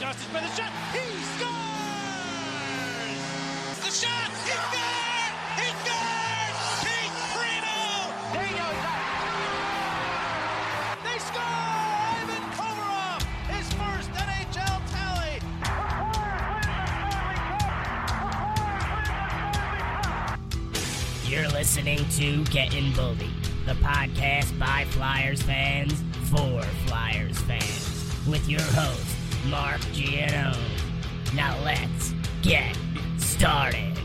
The shot. He scores! The shot! He scores! He scores! Pete! Dino's up! They score! Ivan! His first NHL tally! You're listening to Getting Bullied, the podcast by Flyers fans for Flyers fans, with your host, Mark Giano. Now let's get started.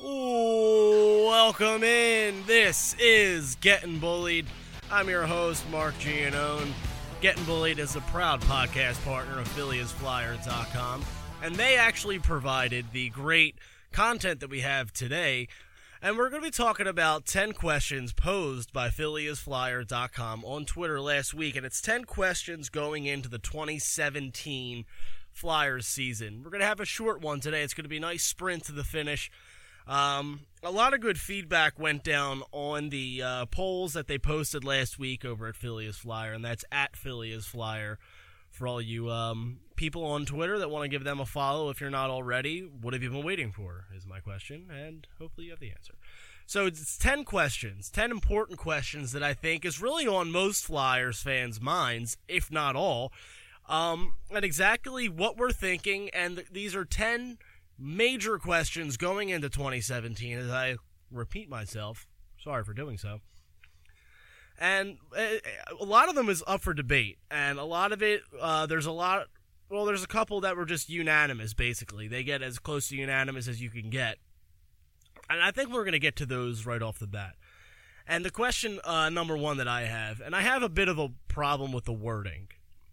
Welcome in. This is Getting Bullied. I'm your host, Mark Gianone. Getting Bullied is a proud podcast partner of PhillyIsFlyers.com, and they actually provided the great content that we have today. And we're going to be talking about 10 questions posed by PhillyIsFlyer.com on Twitter last week, and it's 10 questions going into the 2017 Flyers season. We're going to have a short one today. It's going to be a nice sprint to the finish. Um, a lot of good feedback went down on the uh, polls that they posted last week over at Phileas Flyer, and that's at Phileas Flyer for all you um, people on Twitter that want to give them a follow. If you're not already, what have you been waiting for? Is my question, and hopefully you have the answer. So it's 10 questions, 10 important questions that I think is really on most Flyers fans' minds, if not all, um, and exactly what we're thinking. And th- these are 10 major questions going into 2017 as I repeat myself. Sorry for doing so. And uh, a lot of them is up for debate, and a lot of it, uh, there's a lot. Well, there's a couple that were just unanimous. Basically, they get as close to unanimous as you can get, and I think we're going to get to those right off the bat. And the question uh, number one that I have, and I have a bit of a problem with the wording,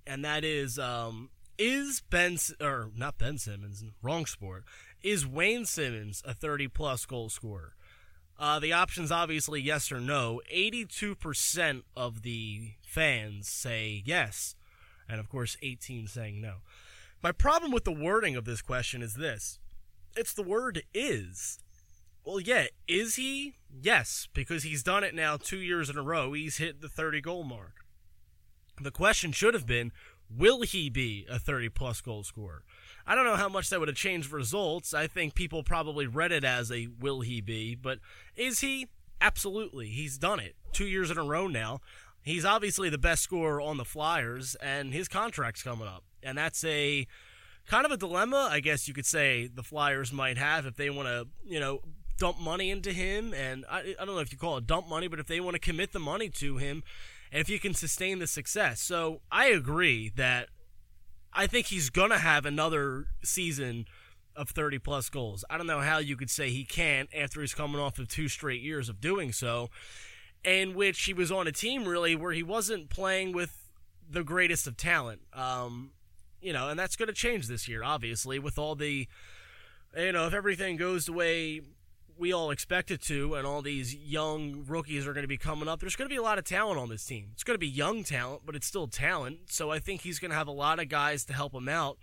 and that is, um, is Ben or not Ben Simmons, wrong sport, is Wayne Simmonds a 30 plus goal scorer? Uh, the options obviously yes or no. 82% of the fans say yes, and of course 18 saying no. My problem with the wording of this question is this. It's the word is. Well, yeah, is he? Yes, because he's done it now 2 years in a row. He's hit the 30 goal mark. The question should have been will he be a 30 plus goal scorer? I don't know how much that would have changed results. I think people probably read it as a will he be, but is he? Absolutely. He's done it two years in a row now. He's obviously the best scorer on the Flyers, and his contract's coming up. And that's a kind of a dilemma, I guess you could say, the Flyers might have if they want to, you know, dump money into him. And I, I don't know if you call it dump money, but if they want to commit the money to him, and if you can sustain the success. So I agree that I think he's going to have another season of 30 plus goals. I don't know how you could say he can't after he's coming off of two straight years of doing so, in which he was on a team really where he wasn't playing with the greatest of talent. Um, you know, and that's going to change this year, obviously, with all the, you know, if everything goes the way we all expect it to, and all these young rookies are going to be coming up. There's going to be a lot of talent on this team. It's going to be young talent, but it's still talent. So I think he's going to have a lot of guys to help him out.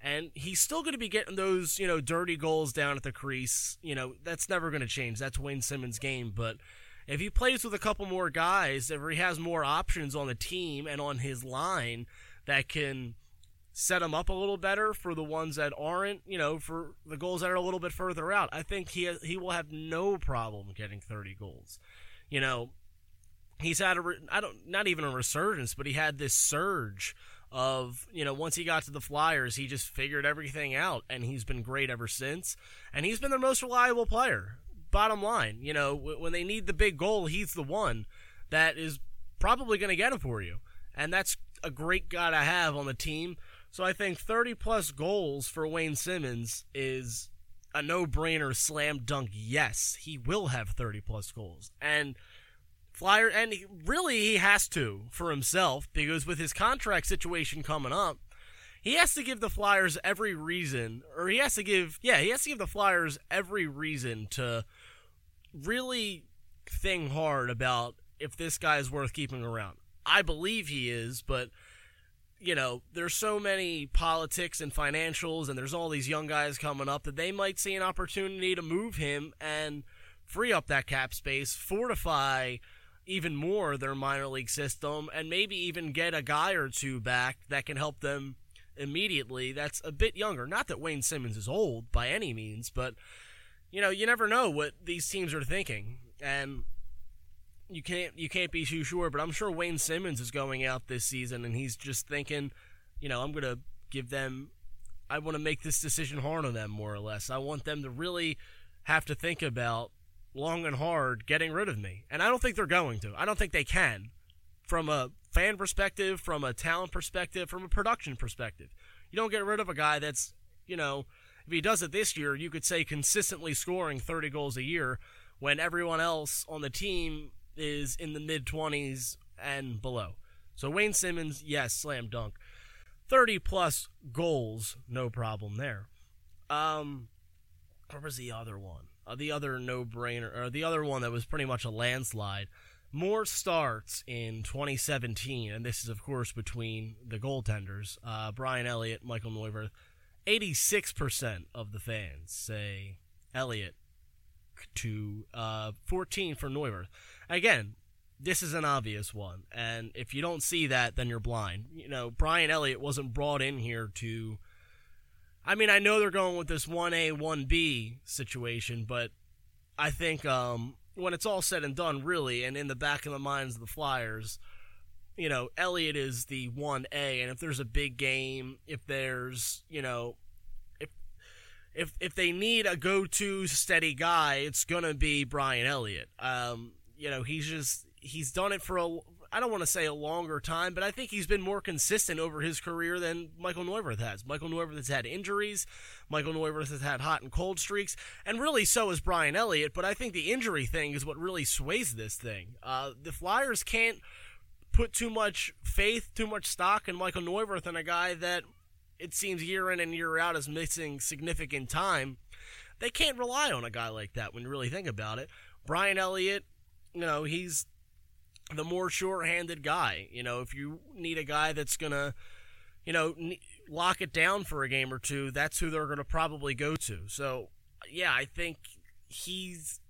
And he's still going to be getting those, you know, dirty goals down at the crease. You know, that's never going to change. That's Wayne Simmonds' game. But if he plays with a couple more guys, if he has more options on the team and on his line that can set him up a little better for the ones that aren't, you know, for the goals that are a little bit further out. I think he he will have no problem getting 30 goals. You know, he's had a I don't not even a resurgence, but he had this surge of, you know, once he got to the Flyers, he just figured everything out and he's been great ever since. And he's been their most reliable player. Bottom line, you know, when they need the big goal, he's the one that is probably going to get it for you. And that's a great guy to have on the team. So I think 30 plus goals for Wayne Simmonds is a no brainer slam dunk. Yes, he will have 30 plus goals. And Flyer, and he, really he has to for himself because with his contract situation coming up, he has to give the Flyers every reason, or he has to give, yeah, he has to give the Flyers every reason to really think hard about if this guy is worth keeping around. I believe he is, but you know, there's so many politics and financials, and there's all these young guys coming up that they might see an opportunity to move him and free up that cap space, fortify, even more their minor league system and maybe even get a guy or two back that can help them immediately that's a bit younger. Not that Wayne Simmonds is old by any means, but you know, you never know what these teams are thinking. And you can't you can't be too sure, but I'm sure Wayne Simmonds is going out this season and he's just thinking, you know, I'm going to give them I want to make this decision hard on them more or less. I want them to really have to think about long and hard getting rid of me. And I don't think they're going to. I don't think they can. From a fan perspective, from a talent perspective, from a production perspective. You don't get rid of a guy that's, you know, if he does it this year, you could say consistently scoring 30 goals a year when everyone else on the team is in the mid 20s and below. So Wayne Simmonds, yes, slam dunk. 30 plus goals, no problem there. Um, what was the other one? Uh, the other no brainer, or the other one that was pretty much a landslide. More starts in 2017, and this is, of course, between the goaltenders uh, Brian Elliott, Michael Neuvirth. 86% of the fans say Elliott to uh, 14 for Neuvirth. Again, this is an obvious one, and if you don't see that, then you're blind. You know, Brian Elliott wasn't brought in here to. I mean, I know they're going with this 1A, 1B situation, but I think um, when it's all said and done, really, and in the back of the minds of the Flyers, you know, Elliott is the 1A, and if there's a big game, if there's, you know, if if if they need a go-to steady guy, it's gonna be Brian Elliott. Um, you know, he's just he's done it for a I don't want to say a longer time, but I think he's been more consistent over his career than Michael Neuvirth has. Michael Neuvirth has had injuries. Michael Neuvirth has had hot and cold streaks, and really so has Brian Elliott. But I think the injury thing is what really sways this thing. Uh, the Flyers can't put too much faith, too much stock in Michael Neuvirth and a guy that it seems year in and year out is missing significant time. They can't rely on a guy like that when you really think about it. Brian Elliott, you know, he's the more sure-handed guy. You know, if you need a guy that's gonna, you know, lock it down for a game or two, that's who they're gonna probably go to. So, yeah, I think he's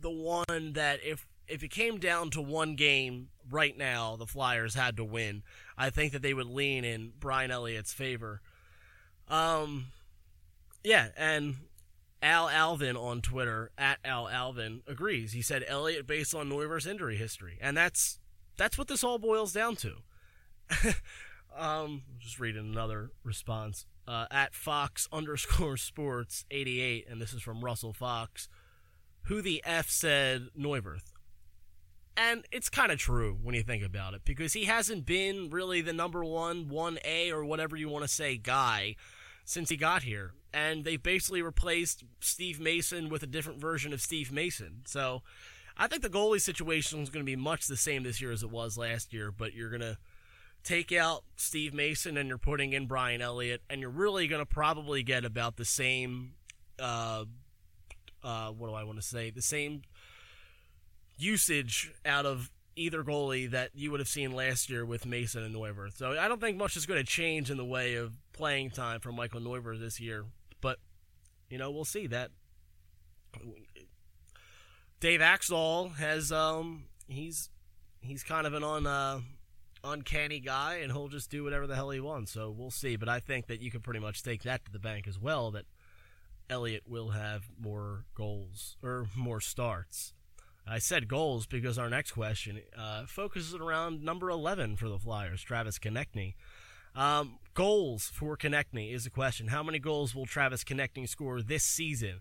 the one that if if it came down to one game right now, the Flyers had to win. I think that they would lean in Brian Elliott's favor. Um, yeah, and Al Alvin on Twitter at Al Alvin agrees. He said Elliott based on Neuvirth's injury history, and that's that's what this all boils down to. um, just reading another response uh, at Fox underscore Sports eighty eight, and this is from Russell Fox. Who the f said Neuvirth? And it's kind of true when you think about it, because he hasn't been really the number one, 1A, or whatever you want to say, guy since he got here and they basically replaced Steve Mason with a different version of Steve Mason. So I think the goalie situation is going to be much the same this year as it was last year, but you're going to take out Steve Mason and you're putting in Brian Elliott, and you're really going to probably get about the same. Uh, uh, what do I want to say? The same usage out of either goalie that you would have seen last year with Mason and Neuvirth. So I don't think much is going to change in the way of playing time for Michael Neuvirth this year you know, we'll see that. Dave Hakstol has um he's he's kind of an on uh, uncanny guy, and he'll just do whatever the hell he wants. So we'll see. But I think that you can pretty much take that to the bank as well. That Elliott will have more goals or more starts. I said goals because our next question uh, focuses around number 11 for the Flyers, Travis Konecny. Um, goals for Konecny is the question. How many goals will Travis Konecny score this season?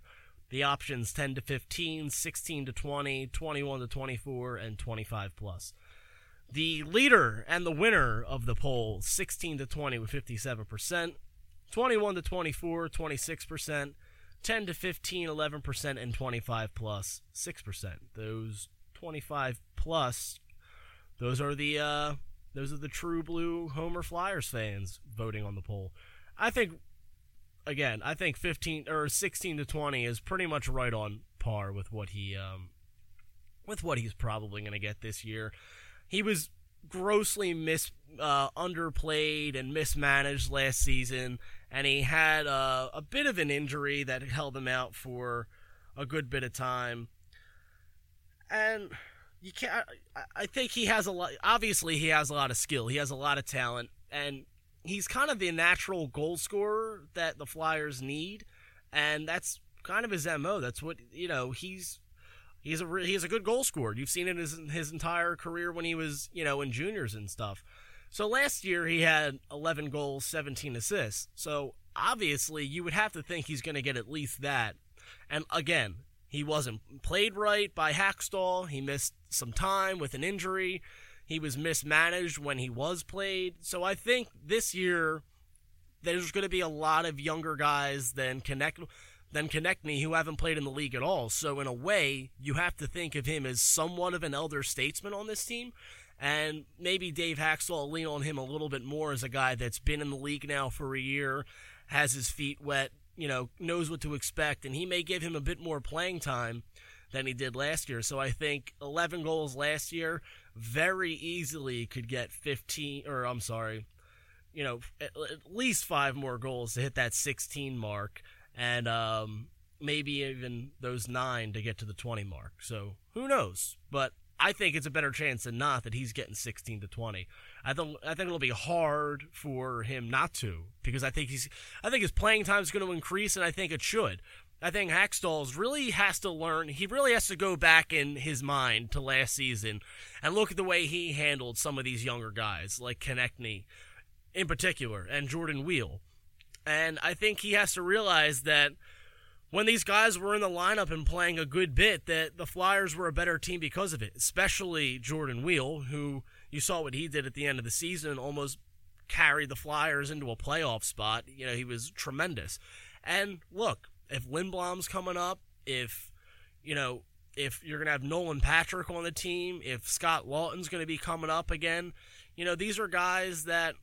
The options 10 to 15, 16 to 20, 21 to 24, and 25 plus. The leader and the winner of the poll 16 to 20 with 57%, 21 to 24, 26%, 10 to 15, 11%, and 25 plus 6%. Those 25 plus, those are the uh, those are the true blue Homer Flyers fans voting on the poll. I think, again, I think 15 or 16 to 20 is pretty much right on par with what he, um, with what he's probably going to get this year. He was grossly mis uh, underplayed and mismanaged last season, and he had uh, a bit of an injury that held him out for a good bit of time. And you can't. I think he has a lot. Obviously, he has a lot of skill. He has a lot of talent, and he's kind of the natural goal scorer that the Flyers need, and that's kind of his mo. That's what you know. He's he's a he's a good goal scorer. You've seen it his his entire career when he was you know in juniors and stuff. So last year he had 11 goals, 17 assists. So obviously you would have to think he's going to get at least that. And again, he wasn't played right by Hakstol. He missed some time with an injury. He was mismanaged when he was played. So I think this year there's going to be a lot of younger guys than connect than Konecny who haven't played in the league at all. So in a way, you have to think of him as somewhat of an elder statesman on this team. And maybe Dave will lean on him a little bit more as a guy that's been in the league now for a year, has his feet wet, you know, knows what to expect, and he may give him a bit more playing time than he did last year. So I think 11 goals last year very easily could get 15, or I'm sorry, you know, at, at least five more goals to hit that 16 mark, and um, maybe even those nine to get to the 20 mark. So who knows? But I think it's a better chance than not that he's getting 16 to 20. I think I think it'll be hard for him not to because I think he's I think his playing time is going to increase and I think it should. I think Hakstol's really has to learn. He really has to go back in his mind to last season and look at the way he handled some of these younger guys, like Konecny in particular, and Jordan Weal. And I think he has to realize that when these guys were in the lineup and playing a good bit, that the Flyers were a better team because of it, especially Jordan Weal, who you saw what he did at the end of the season, almost carried the Flyers into a playoff spot. You know, he was tremendous. And look, if Lindblom's coming up, if you know, if you're gonna have Nolan Patrick on the team, if Scott Laughton's gonna be coming up again, you know, these are guys that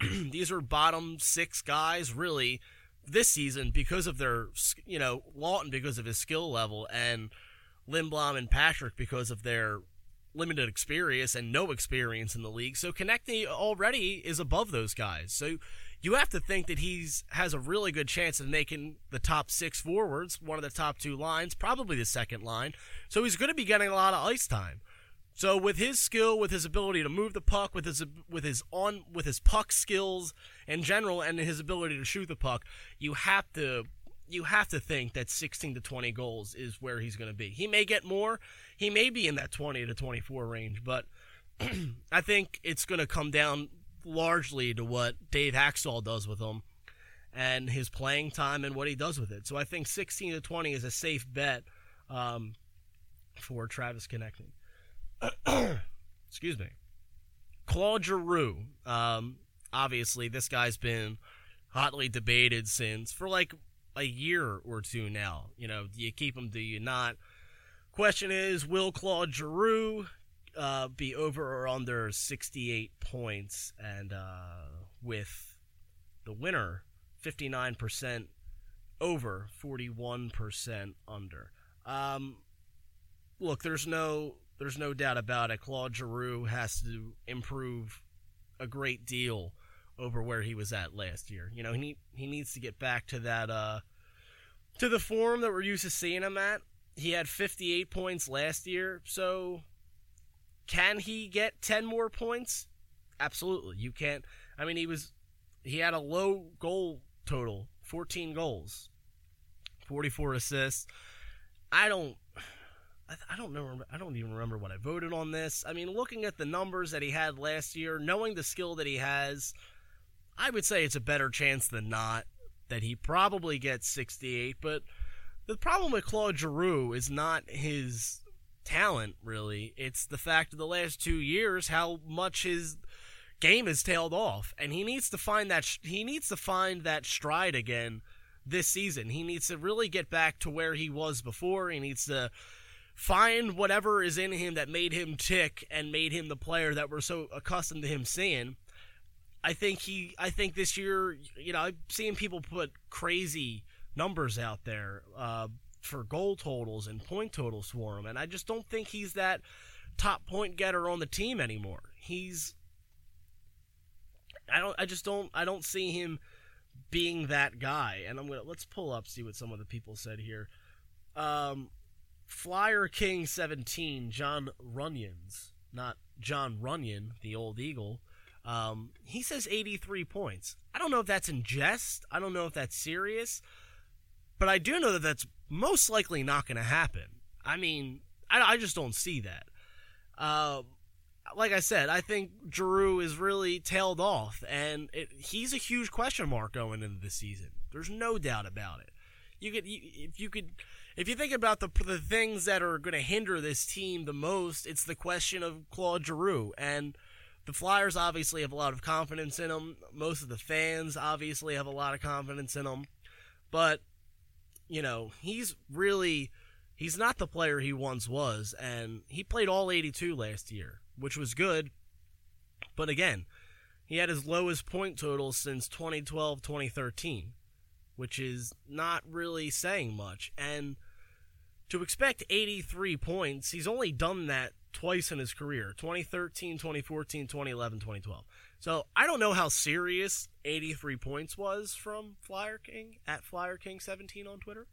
these are bottom six guys really this season because of their you know Laughton because of his skill level and Lindblom and Patrick because of their limited experience and no experience in the league. So Konecny already is above those guys. So you have to think that he's has a really good chance of making the top six forwards, one of the top two lines, probably the second line. So he's going to be getting a lot of ice time. So with his skill, with his ability to move the puck, with his with his on with his puck skills in general, and his ability to shoot the puck, you have to you have to think that 16 to 20 goals is where he's going to be. He may get more. He may be in that 20 to 24 range, but I think it's going to come down largely to what Dave Hakstol does with him and his playing time and what he does with it. So I think 16 to 20 is a safe bet um, for Travis Konecny. Excuse me. Claude Giroux. Um, obviously, this guy's been hotly debated since for like a year or two now. You know, do you keep him? Do you not? Question is, will Claude Giroux uh, be over or under 68 points, and uh, with the winner 59% over, 41% under. Um, look, there's no there's no doubt about it. Claude Giroux has to improve a great deal over where he was at last year. You know, he he needs to get back to that uh, to the form that we're used to seeing him at. He had 58 points last year, so can he get 10 more points? Absolutely. You can't. I mean, he was he had a low goal total, 14 goals, 44 assists. I don't I, don't know I don't even remember when I voted on this. I mean, looking at the numbers that he had last year, knowing the skill that he has, I would say it's a better chance than not that he probably gets 68, but the problem with Claude Giroux is not his talent, really. It's the fact of the last two years how much his game has tailed off, and he needs to find that he needs to find that stride again this season. He needs to really get back to where he was before. He needs to find whatever is in him that made him tick and made him the player that we're so accustomed to him seeing. I think he I think this year, you know, I've seen people put crazy numbers out there. Uh, for goal totals and point totals for him, and I just don't think he's that top point getter on the team anymore. He's I don't I just don't I don't see him being that guy. And I'm gonna let's pull up see what some of the people said here. Um, Flyer King 17, John Runyons, not Jon Runyan, the old Eagle. Um, he says 83 points. I don't know if that's in jest. I don't know if that's serious. But I do know that that's most likely not going to happen. I mean, I, I, just don't see that. Uh, like I said, I think Giroux is really tailed off, and it, he's a huge question mark going into the season. There's no doubt about it. You could, if you could, if you think about the the things that are going to hinder this team the most, it's the question of Claude Giroux, and the Flyers obviously have a lot of confidence in him. Most of the fans obviously have a lot of confidence in him, but you know he's really he's not the player he once was, and he played all 82 last year which was good. But again, he had his lowest point total since 2012 2013, which is not really saying much. And to expect 83 points, he's only done that twice in his career 2013, 2014, 2011, 2012. So I don't know how serious 83 points was from Flyer King at Flyer King 17 on Twitter,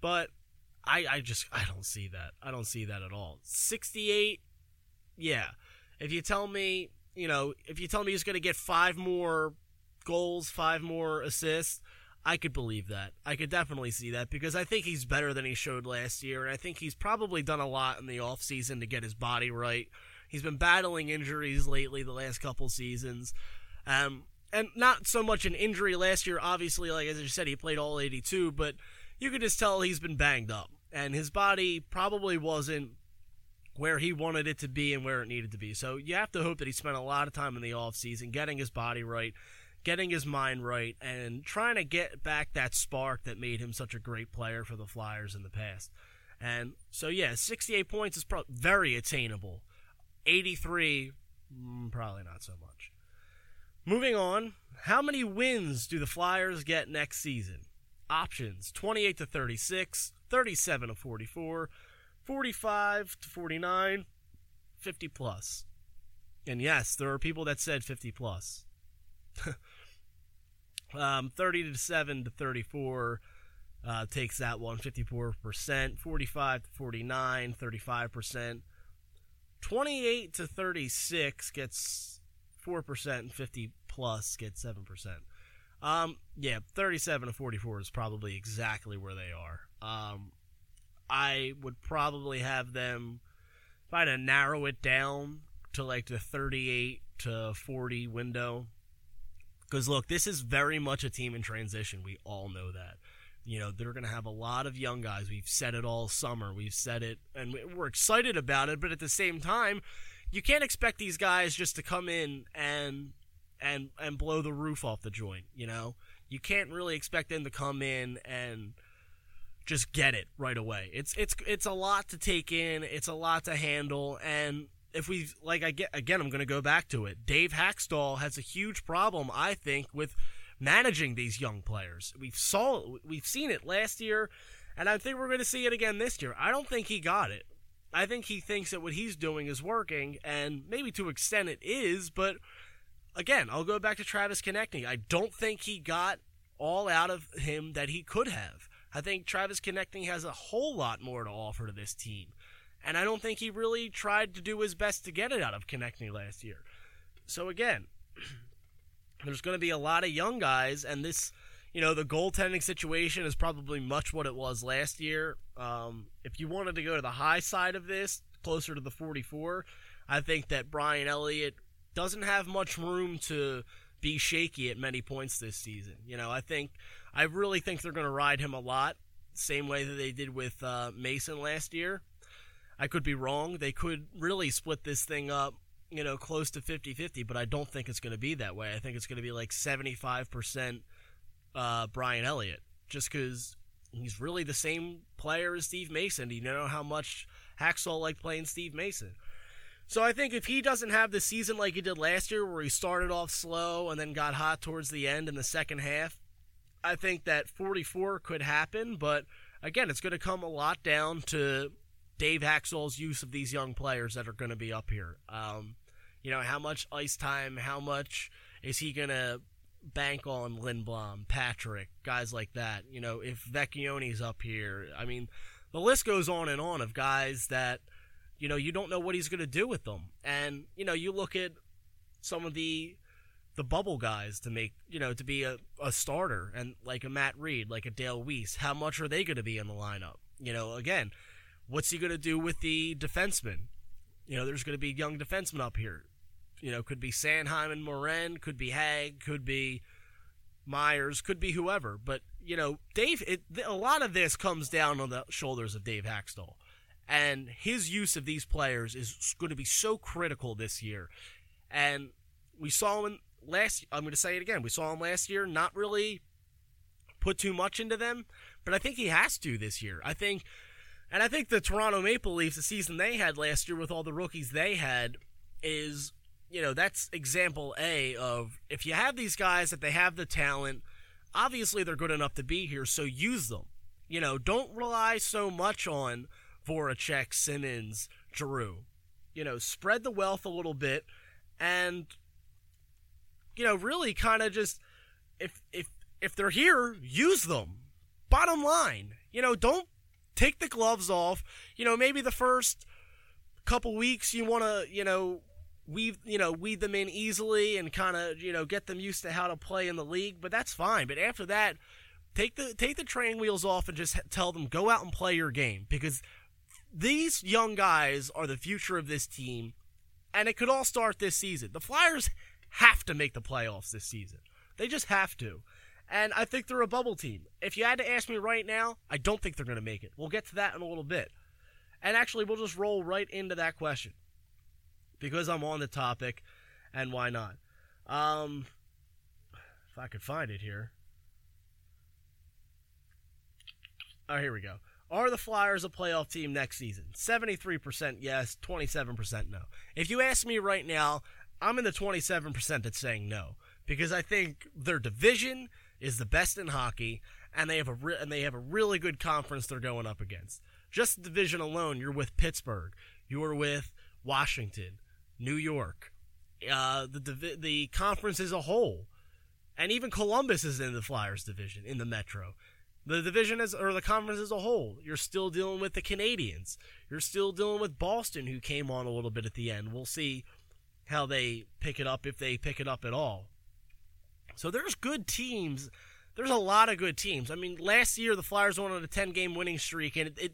but I, I just I don't see that. I don't see that at all. 68 yeah. If you tell me, you know, if you tell me he's going to get five more goals, five more assists, I could believe that. I could definitely see that because I think he's better than he showed last year, and I think he's probably done a lot in the offseason to get his body right. He's been battling injuries lately the last couple seasons. Um, and not so much an injury last year, obviously, like as I said, he played all 82, but you could just tell he's been banged up. And his body probably wasn't where he wanted it to be and where it needed to be. So you have to hope that he spent a lot of time in the offseason getting his body right, getting his mind right, and trying to get back that spark that made him such a great player for the Flyers in the past. And so, yeah, 68 points is pro- very attainable. 83, mm, probably not so much. Moving on, how many wins do the Flyers get next season? Options 28 to 36, 37 to 44, 45 to 49, 50 plus. And yes, there are people that said 50 plus. um, 30 to 7 to 34 uh, takes that one, 54%. 45 to 49, 35%. 28 to 36 gets 4%, and 50 plus gets 7%. Um, yeah, 37 to 44 is probably exactly where they are. Um, I would probably have them if I had to narrow it down to like the 38 to 40 window. Because look, this is very much a team in transition. We all know that. You know, they're going to have a lot of young guys. We've said it all summer. We've said it, and we're excited about it. But at the same time, you can't expect these guys just to come in and and and blow the roof off the joint. You know, you can't really expect them to come in and just get it right away. It's it's it's a lot to take in, it's a lot to handle, and if we like I get again, I'm going to go back to it. Dave Hakstol has a huge problem, I think, with managing these young players. We've saw we've seen it last year, and I think we're going to see it again this year. I don't think he got it. I think he thinks that what he's doing is working, and maybe to extent it is, but again, I'll go back to Travis Konecny. I don't think he got all out of him that he could have. I think Travis Konecny has a whole lot more to offer to this team. And I don't think he really tried to do his best to get it out of Konecny last year. So again, there's going to be a lot of young guys, and this, you know, the goaltending situation is probably much what it was last year. Um, if you wanted to go to the high side of this, closer to the 44, I think that Brian Elliott doesn't have much room to be shaky at many points this season. You know, I think I really think they're going to ride him a lot, same way that they did with uh, Mason last year. I could be wrong. They could really split this thing up, you know, close to 50 50, but I don't think it's going to be that way. I think it's going to be like 75% uh, Brian Elliott, just because he's really the same player as Steve Mason. Do You know how much Hakstol liked playing Steve Mason. So I think if he doesn't have the season like he did last year, where he started off slow and then got hot towards the end in the second half, I think that 44 could happen, but again, it's going to come a lot down to Dave Hakstol's use of these young players that are going to be up here. Um, you know, how much ice time, how much is he going to bank on Lindblom, Patrick, guys like that? You know, if Vecchione's up here, I mean, the list goes on and on of guys that you know you don't know what he's going to do with them. And you know you look at some of the the bubble guys to make you know to be a, a starter and like a Matt Read, like a Dale Weise. How much are they going to be in the lineup? You know, again, what's he going to do with the defensemen? You know, there's going to be young defensemen up here. You know, could be Sanheim and Morin, could be Hagg, could be Myers, could be whoever. But you know, Dave, it, a lot of this comes down on the shoulders of Dave Hakstol, and his use of these players is going to be so critical this year. And we saw him last. I'm going to say it again. We saw him last year, not really put too much into them, but I think he has to this year. I think, and I think the Toronto Maple Leafs, the season they had last year with all the rookies they had, is you know, that's example A of if you have these guys that they have the talent, obviously they're good enough to be here, so use them. You know, don't rely so much on Voracek, Simmonds, Giroux. You know, spread the wealth a little bit and you know, really kind of just if if if they're here, use them. Bottom line. You know, don't take the gloves off. You know, maybe the first couple weeks you want to, you know, weave you know weed them in easily and kind of you know get them used to how to play in the league but that's fine. But after that take the take the training wheels off and just tell them go out and play your game because these young guys are the future of this team and it could all start this season. The flyers have to make the playoffs this season. They just have to and i think they're a bubble team if you had to ask me right now i don't think they're going to make it we'll get to that in a little bit and actually we'll just roll right into that question because I'm on the topic, and why not? Um, if I could find it here. Oh, here we go. Are the Flyers a playoff team next season? 73% yes, 27% no. If you ask me right now, I'm in the 27% that's saying no because I think their division is the best in hockey and they have a re- and they have a really good conference they're going up against. Just the division alone, you're with Pittsburgh, you're with Washington, New York, uh, the the conference as a whole, and even Columbus is in the Flyers division in the Metro. The division as or the conference as a whole, you're still dealing with the Canadiens. You're still dealing with Boston, who came on a little bit at the end. We'll see how they pick it up if they pick it up at all. So there's good teams. There's a lot of good teams. I mean, last year the Flyers went on a 10 game winning streak, and it, it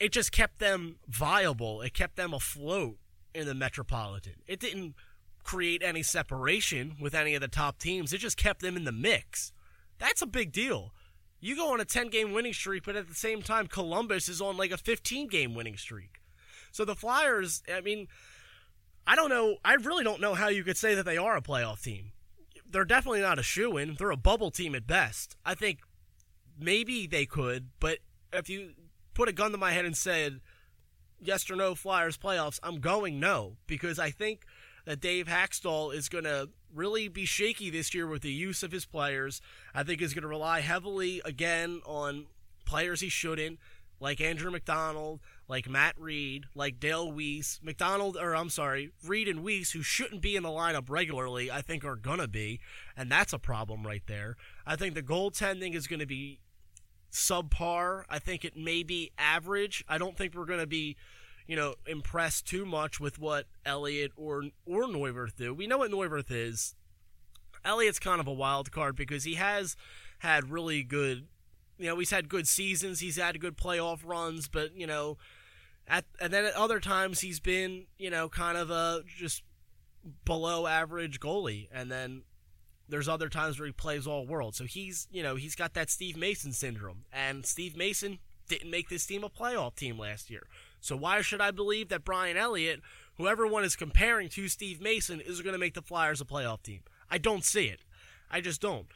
it just kept them viable. It kept them afloat in the Metropolitan. It didn't create any separation with any of the top teams. It just kept them in the mix. That's a big deal. You go on a 10 game winning streak, but at the same time, Columbus is on like a 15 game winning streak. So the Flyers, I mean, I don't know. I really don't know how you could say that they are a playoff team. They're definitely not a shoe in. They're a bubble team at best. I think maybe they could, but if you put a gun to my head and said, yes or no Flyers playoffs, I'm going no because I think that Dave Hakstol is going to really be shaky this year with the use of his players. I think he's going to rely heavily again on players he shouldn't, like Andrew MacDonald, like Matt Read, like Dale Weise. MacDonald, or I'm sorry, Read and Weise, who shouldn't be in the lineup regularly, I think are going to be, and that's a problem right there. I think the goaltending is going to be subpar. I think it may be average. I don't think we're going to be, you know, impressed too much with what Elliott or or Neuvirth do. We know what Neuvirth is. Elliott's kind of a wild card because he has had really good, you know, he's had good seasons. He's had good playoff runs, but you know, at and then at other times he's been, you know, kind of a just below average goalie, and then there's other times where he plays all world. So he's, you know, he's got that Steve Mason syndrome. And Steve Mason didn't make this team a playoff team last year. So why should I believe that Brian Elliott, who everyone is comparing to Steve Mason, is going to make the Flyers a playoff team? I don't see it. I just don't.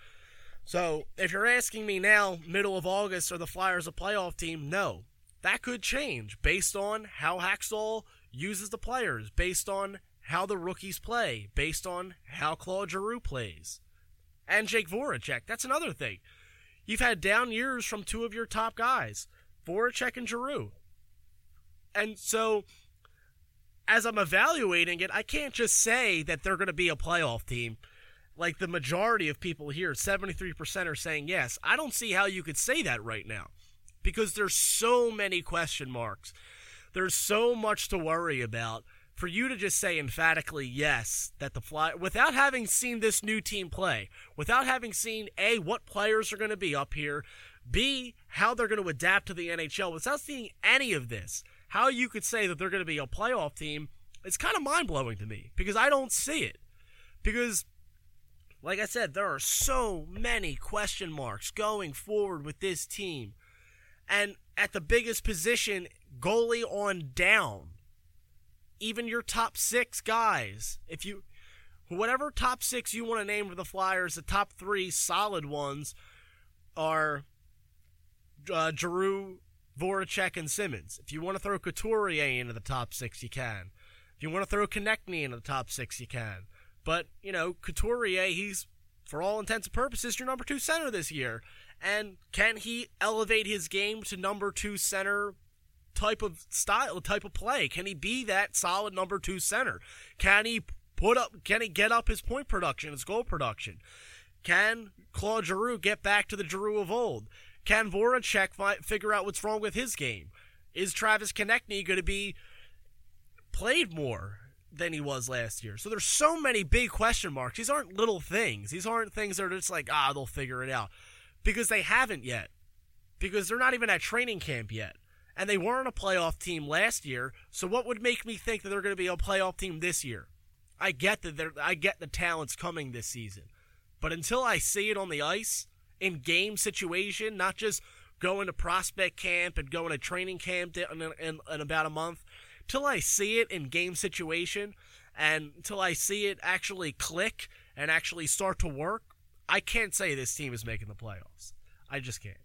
So if you're asking me now, middle of August, are the Flyers a playoff team? No. That could change based on how Hakstol uses the players, based on how the rookies play based on how Claude Giroux plays. And Jake Voracek, that's another thing. You've had down years from two of your top guys, Voracek and Giroux. And so, as I'm evaluating it, I can't just say that they're going to be a playoff team. Like the majority of people here, 73% are saying yes. I don't see how you could say that right now because there's so many question marks. There's so much to worry about. For you to just say emphatically yes that the fly without having seen this new team play, without having seen A, what players are going to be up here, B, how they're going to adapt to the NHL, without seeing any of this, how you could say that they're going to be a playoff team, it's kind of mind blowing to me because I don't see it. Because like I said, there are so many question marks going forward with this team. And at the biggest position, goalie on down. Even your top six guys, if you, whatever top six you want to name for the Flyers, the top three solid ones are uh, Giroux, Voracek, and Simmonds. If you want to throw Couturier into the top six, you can. If you want to throw Konecny into the top six, you can. But, you know, Couturier, he's, for all intents and purposes, your number two center this year. And can he elevate his game to number two center type of style, type of play? Can he be that solid number two center? Can he put up, can he get up his point production, his goal production? Can Claude Giroux get back to the Giroux of old? Can Voracek fi- figure out what's wrong with his game? Is Travis Konecny going to be played more? Than he was last year. So there's so many big question marks. These aren't little things. These aren't things that are just like, ah, they'll figure it out. Because they haven't yet. Because they're not even at training camp yet. And they weren't a playoff team last year. So what would make me think that they're going to be a playoff team this year? I get that they're, I get the talents coming this season. But until I see it on the ice, in game situation, not just going to prospect camp and going to training camp in, in, in about a month, till I see it in game situation and till I see it actually click and actually start to work, I can't say this team is making the playoffs. I just can't.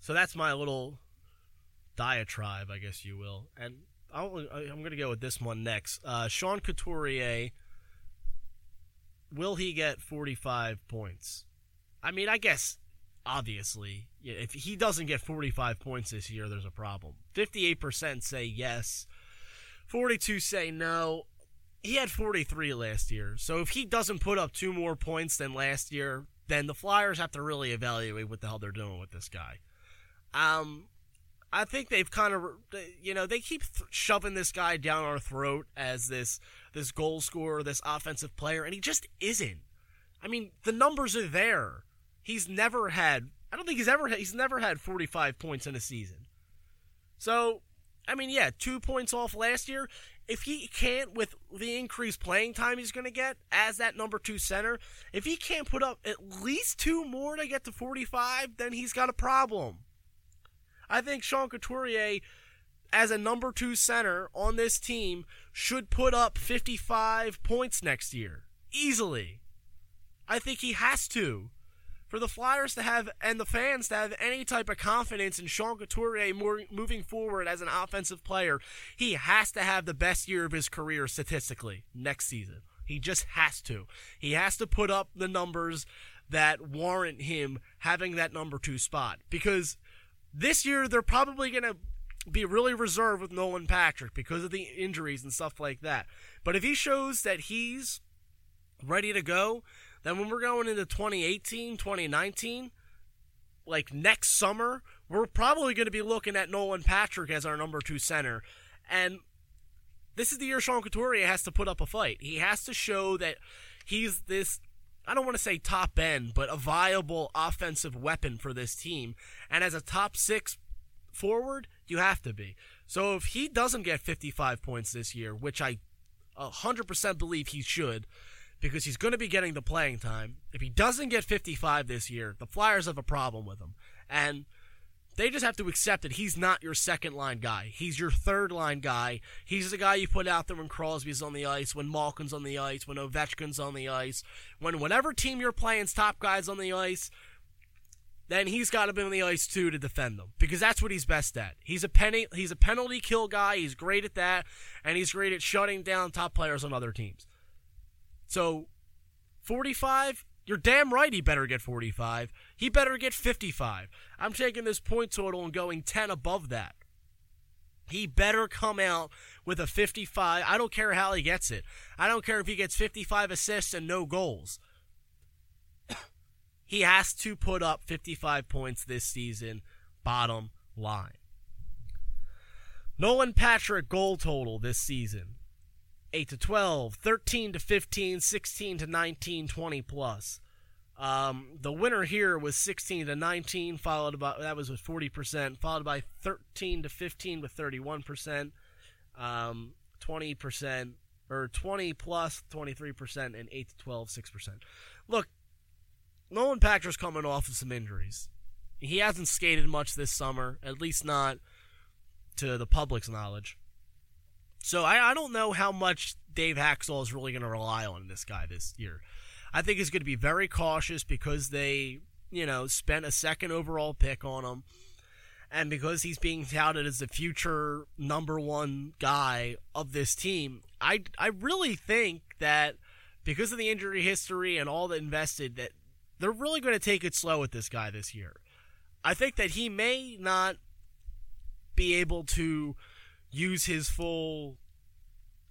So that's my little diatribe, I guess you will. And i am going to go with this one next. Uh, Sean Couturier, will he get 45 points? I mean, I guess obviously, if he doesn't get 45 points this year, there's a problem. 58% say yes, 42 say no. He had 43 last year, so if he doesn't put up two more points than last year, then the Flyers have to really evaluate what the hell they're doing with this guy. Um, I think they've kind of, you know, they keep th- shoving this guy down our throat as this this goal scorer, this offensive player, and he just isn't. I mean, the numbers are there. He's never had. I don't think he's ever. He's never had 45 points in a season. So, I mean, yeah, two points off last year. If he can't, with the increased playing time he's going to get as that number two center, if he can't put up at least two more to get to 45, then he's got a problem. I think Sean Couturier, as a number two center on this team, should put up 55 points next year. Easily. I think he has to for the Flyers to have and the fans to have any type of confidence in Sean Couturier moving forward as an offensive player, he has to have the best year of his career statistically next season. He just has to. He has to put up the numbers that warrant him having that number two spot because this year they're probably going to be really reserved with Nolan Patrick because of the injuries and stuff like that. But if he shows that he's ready to go, then when we're going into 2018, 2019, like next summer, we're probably going to be looking at Nolan Patrick as our number two center. And this is the year Sean Couturier has to put up a fight. He has to show that he's this, I don't want to say top end, but a viable offensive weapon for this team. And as a top six forward, you have to be. So if he doesn't get 55 points this year, which I 100% believe he should, because he's going to be getting the playing time. If he doesn't get 55 this year, the Flyers have a problem with him. And they just have to accept that he's not your second line guy. He's your third line guy. He's the guy you put out there when Crosby's on the ice, when Malkin's on the ice, when Ovechkin's on the ice, when whatever team you're playing's top guys on the ice, then he's got to be on the ice too to defend them because that's what he's best at. He's a penny, he's a penalty kill guy. He's great at that, and he's great at shutting down top players on other teams. So 45, you're damn right he better get 45. He better get 55. I'm taking this point total and going 10 above that. He better come out with a 55. I don't care how he gets it. I don't care if he gets 55 assists and no goals. He has to put up 55 points this season, bottom line. Nolan Patrick goal total this season 8 to 12, 13 to 15, 16 to 19, 20 plus. Um, the winner here was 16 to 19, followed by that was with 40%, followed by 13 to 15 with 31%, um, 20% or 20 plus 23%, and 8 to 12 6%. Look, Nolan Patrick's coming off of some injuries. He hasn't skated much this summer, at least not to the public's knowledge. So I, I don't know how much Dave Hakstol is really going to rely on this guy this year. I think he's going to be very cautious because they, you know, spent a second overall pick on him. And because he's being touted as the future number one guy of this team, I, I really think that because of the injury history and all that invested, that they're really going to take it slow with this guy this year. I think that he may not be able to use his full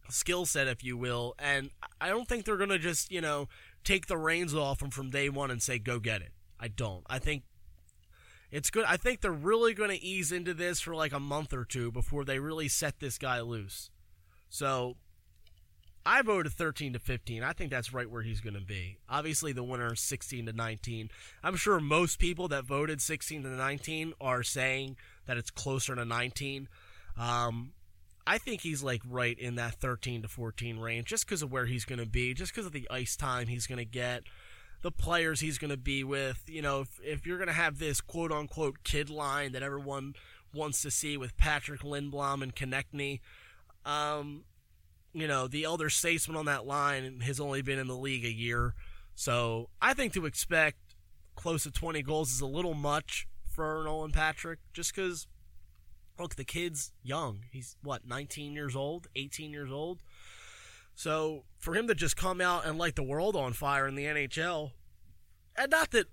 skill set, if you will. And I don't think they're going to just, you know, take the reins off him from day one and say, go get it. I don't. I think it's good. I think they're really going to ease into this for like a month or two before they really set this guy loose. So I voted 13 to 15. I think that's right where he's going to be. Obviously, the winner is 16 to 19. I'm sure most people that voted 16 to 19 are saying that it's closer to 19. Um, I think he's like right in that 13 to 14 range just because of where he's going to be, just because of the ice time he's going to get, the players he's going to be with. You know, if, if you're going to have this quote unquote kid line that everyone wants to see with Patrick Lindblom and Konecny, um, you know, the elder statesman on that line has only been in the league a year. So I think to expect close to 20 goals is a little much for Nolan Patrick just because look, the kid's young. He's what, 19 years old, 18 years old. So for him to just come out and light the world on fire in the NHL, and not that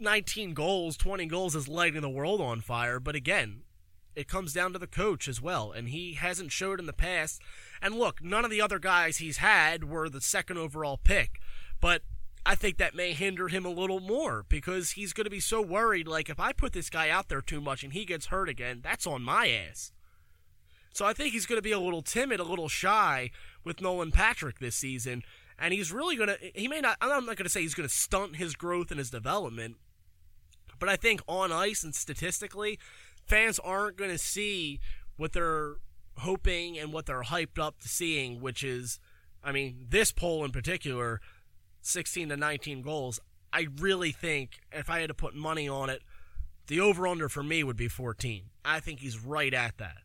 19 goals, 20 goals is lighting the world on fire, but again, it comes down to the coach as well, and he hasn't showed in the past. And look, none of the other guys he's had were the second overall pick, but I think that may hinder him a little more because he's going to be so worried. Like, if I put this guy out there too much and he gets hurt again, that's on my ass. So I think he's going to be a little timid, a little shy with Nolan Patrick this season. And he's really going to, he may not, I'm not going to say he's going to stunt his growth and his development. But I think on ice and statistically, fans aren't going to see what they're hoping and what they're hyped up to seeing, which is, I mean, this poll in particular 16 to 19 goals. I really think if I had to put money on it, the over under for me would be 14. I think he's right at that.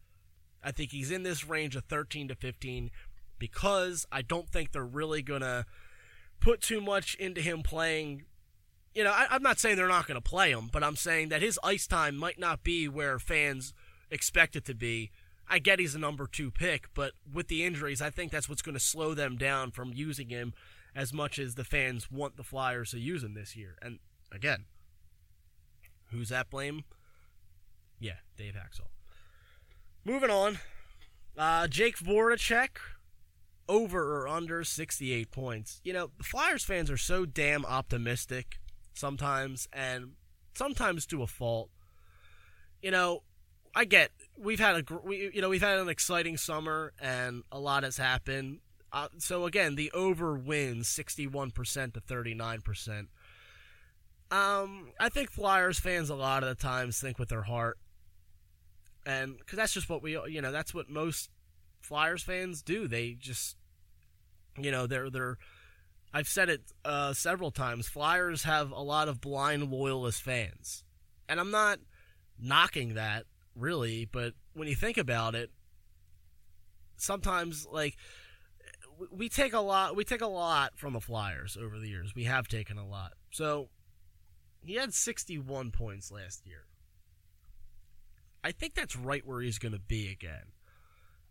I think he's in this range of 13 to 15 because I don't think they're really going to put too much into him playing. You know, I, am not saying they're not going to play him, but I'm saying that his ice time might not be where fans expect it to be. I get he's a number two pick, but with the injuries, I think that's what's going to slow them down from using him as much as the fans want the Flyers to use him this year. And again, who's that blame? Yeah, Dave Hakstol. Moving on, uh, Jake Voracek, over or under 68 points. You know, the Flyers fans are so damn optimistic sometimes, and sometimes to a fault. You know, I get we've had a we, you know we've had an exciting summer and a lot has happened. Uh, so again, the over wins 61% to 39%. Um, I think Flyers fans a lot of the times think with their heart, and because that's just what we, you know, that's what most Flyers fans do. They just, you know, they're they're. I've said it uh, several times. Flyers have a lot of blind loyalist fans, and I'm not knocking that really, but when you think about it, sometimes like we take a lot. We take a lot from the Flyers over the years. We have taken a lot. So he had 61 points last year. I think that's right where he's going to be again.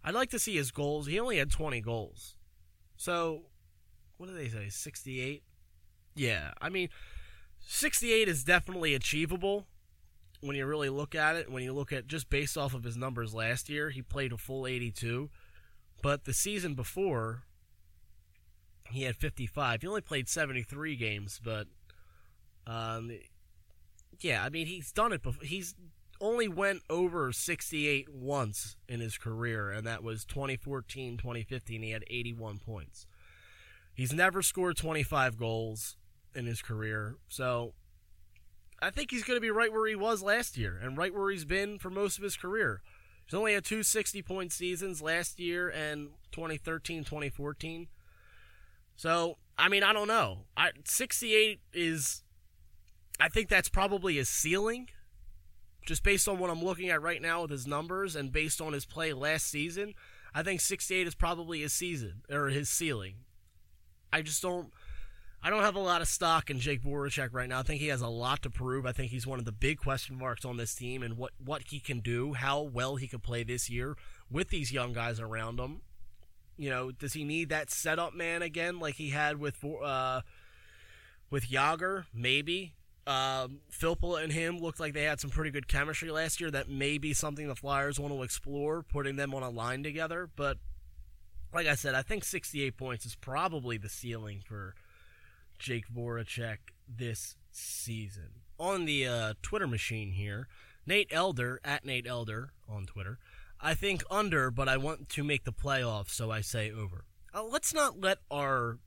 I'd like to see his goals. He only had 20 goals. So, what do they say? 68? Yeah, I mean, 68 is definitely achievable when you really look at it. When you look at just based off of his numbers last year, he played a full 82. But the season before, he had 55. He only played 73 games, but Um, yeah, I mean he's done it before. He's only went over 68 once in his career, and that was 2014, 2015. He had 81 points. He's never scored 25 goals in his career, so I think he's going to be right where he was last year and right where he's been for most of his career. He's only had two 60 point seasons last year and 2013, 2014. So, I mean, I don't know. I, 68 is, I think that's probably his ceiling. Just based on what I'm looking at right now with his numbers and based on his play last season, I think 68 is probably his season or his ceiling. I just don't I don't have a lot of stock in Jake Voracek right now. I think he has a lot to prove. I think he's one of the big question marks on this team and what, what he can do, how well he could play this year with these young guys around him. You know, does he need that setup man again like he had with uh, with Jagr? Maybe. Um, Filppula and him looked like they had some pretty good chemistry last year. That may be something the Flyers want to explore, putting them on a line together. But like I said, I think 68 points is probably the ceiling for Jake Voracek this season. On the uh, Twitter machine here, Nate Elder, at Nate Elder on Twitter, I think under, but I want to make the playoffs, so I say over. Uh, let's not let our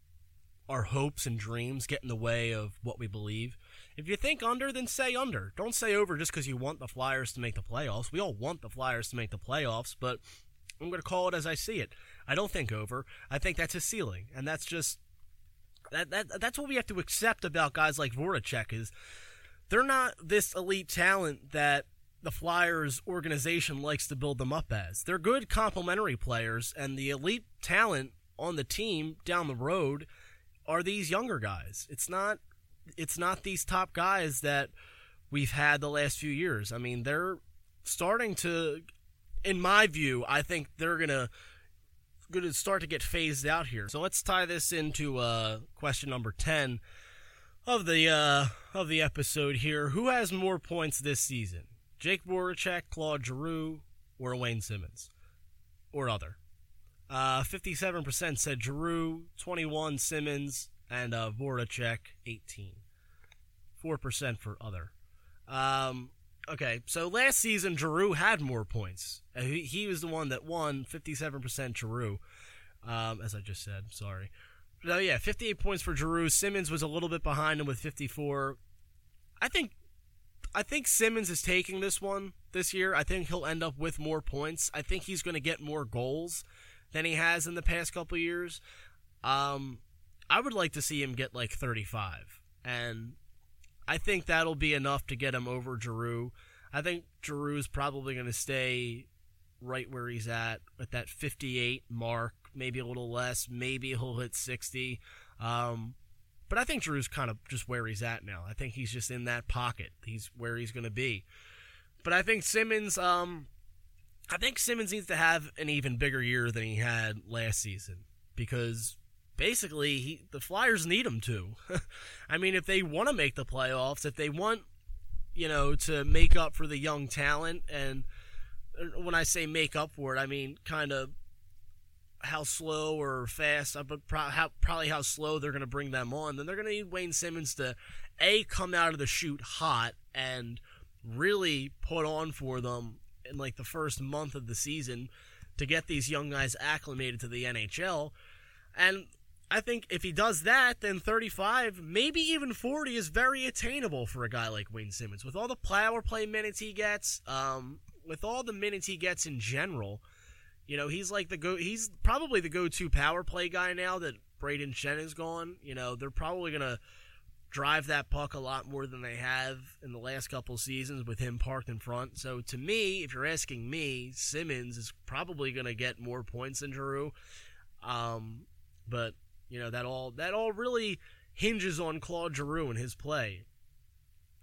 our hopes and dreams get in the way of what we believe. If you think under, then say under. Don't say over just because you want the Flyers to make the playoffs. We all want the Flyers to make the playoffs, but I'm going to call it as I see it. I don't think over. I think that's a ceiling, and that's just that, that that's what we have to accept about guys like Voracek is they're not this elite talent that the Flyers organization likes to build them up as. They're good complementary players, and the elite talent on the team down the road are these younger guys. It's not it's not these top guys that we've had the last few years. I mean, they're starting to in my view, I think they're going to going to start to get phased out here. So let's tie this into uh, question number 10 of the uh, of the episode here. Who has more points this season? Jake Voracek, Claude Giroux, or Wayne Simmonds, Or other? Uh, 57% said Giroux, 21 Simmonds, and uh, Voracek, 18. 4% for other. Um, Okay, so last season Giroux had more points. Uh, he, he was the one that won 57% Giroux, um, as I just said. Sorry. So yeah, 58 points for Giroux. Simmonds was a little bit behind him with 54. I think, I think Simmonds is taking this one this year. I think he'll end up with more points. I think he's going to get more goals than he has in the past couple years. Um, I would like to see him get like 35, and I think that'll be enough to get him over Giroux. I think Giroux is probably going to stay right where he's at, at that 58 mark, maybe a little less. Maybe he'll hit 60. Um, but I think Giroux's kind of just where he's at now. I think he's just in that pocket. He's where he's going to be. But I think Simmonds, um, I think Simmonds needs to have an even bigger year than he had last season because basically he, the Flyers need him to. I mean, if they want to make the playoffs, if they want, you know, to make up for the young talent, and when I say make up for it, I mean kind of how slow or fast, uh, but probably how slow they're going to bring them on. Then they're going to need Wayne Simmonds to a come out of the chute hot and really put on for them in like the first month of the season to get these young guys acclimated to the NHL. And I think if he does that, then 35, maybe even 40 is very attainable for a guy like Wayne Simmonds. With all the power play minutes he gets, um, with all the minutes he gets in general, you know, he's like the go. He's probably the go-to power play guy now that Brayden Schenn is gone. You know, they're probably gonna drive that puck a lot more than they have in the last couple seasons with him parked in front. So to me, if you're asking me, Simmonds is probably gonna get more points than Giroux. Um, but you know that all that all really hinges on Claude Giroux and his play.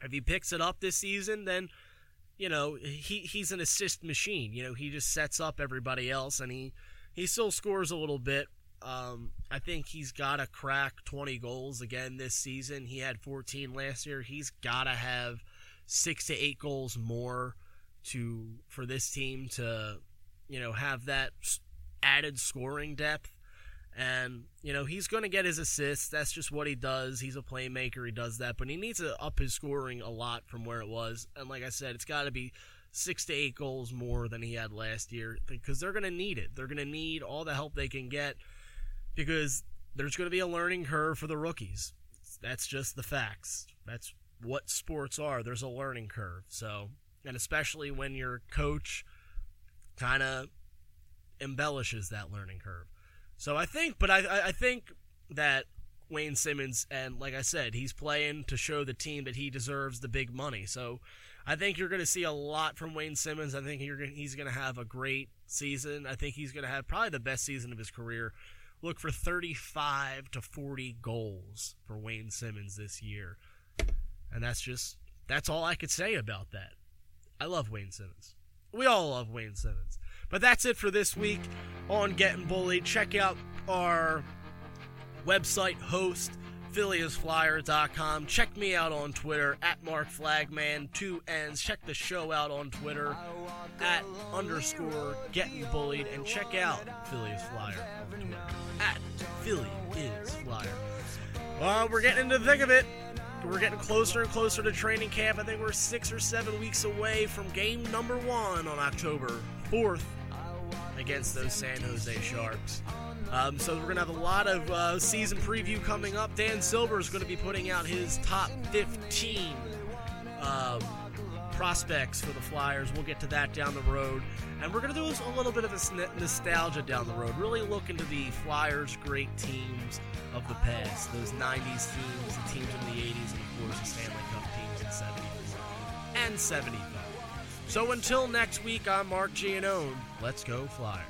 If he picks it up this season, then you know he he's an assist machine. You know he just sets up everybody else, and he he still scores a little bit. Um, I think he's got to crack 20 goals again this season. He had 14 last year. He's got to have six to eight goals more to for this team to you know have that added scoring depth And, you know, he's going to get his assists. That's just what he does. He's a playmaker. He does that. But he needs to up his scoring a lot from where it was. And like I said, it's got to be six to eight goals more than he had last year because they're going to need it. They're going to need all the help they can get because there's going to be a learning curve for the rookies. That's just the facts. That's what sports are. There's a learning curve. So, and especially when your coach kind of embellishes that learning curve. So I think, but I, I think that Wayne Simmonds and like I said, he's playing to show the team that he deserves the big money. So I think you're going to see a lot from Wayne Simmonds. I think gonna, he's going to have a great season. I think he's going to have probably the best season of his career. Look for 35 to 40 goals for Wayne Simmonds this year. And that's just, that's all I could say about that. I love Wayne Simmonds. We all love Wayne Simmonds. But that's it for this week on Getting Bullied. Check out our website host, PhilliesFlyer.com. Check me out on Twitter at Mark Flagman, two N's. Check the show out on Twitter at underscore Getting Bullied. And check out Phillies Flyer on Twitter at Philly is Flyer. Well, we're getting into the thick of it. We're getting closer and closer to training camp. I think we're six or seven weeks away from game number one on October 4th against those San Jose Sharks. Um, so we're going to have a lot of uh, season preview coming up. Dan Silver is going to be putting out his top 15 uh, prospects for the Flyers. We'll get to that down the road. And we're going to do a little bit of a nostalgia down the road. Really look into the Flyers' great teams of the past. Those 90s teams, the teams in the 80s, and of course the Stanley Cup teams in 74 and 75. So until next week, I'm Mark Giannone. Let's go Flyers.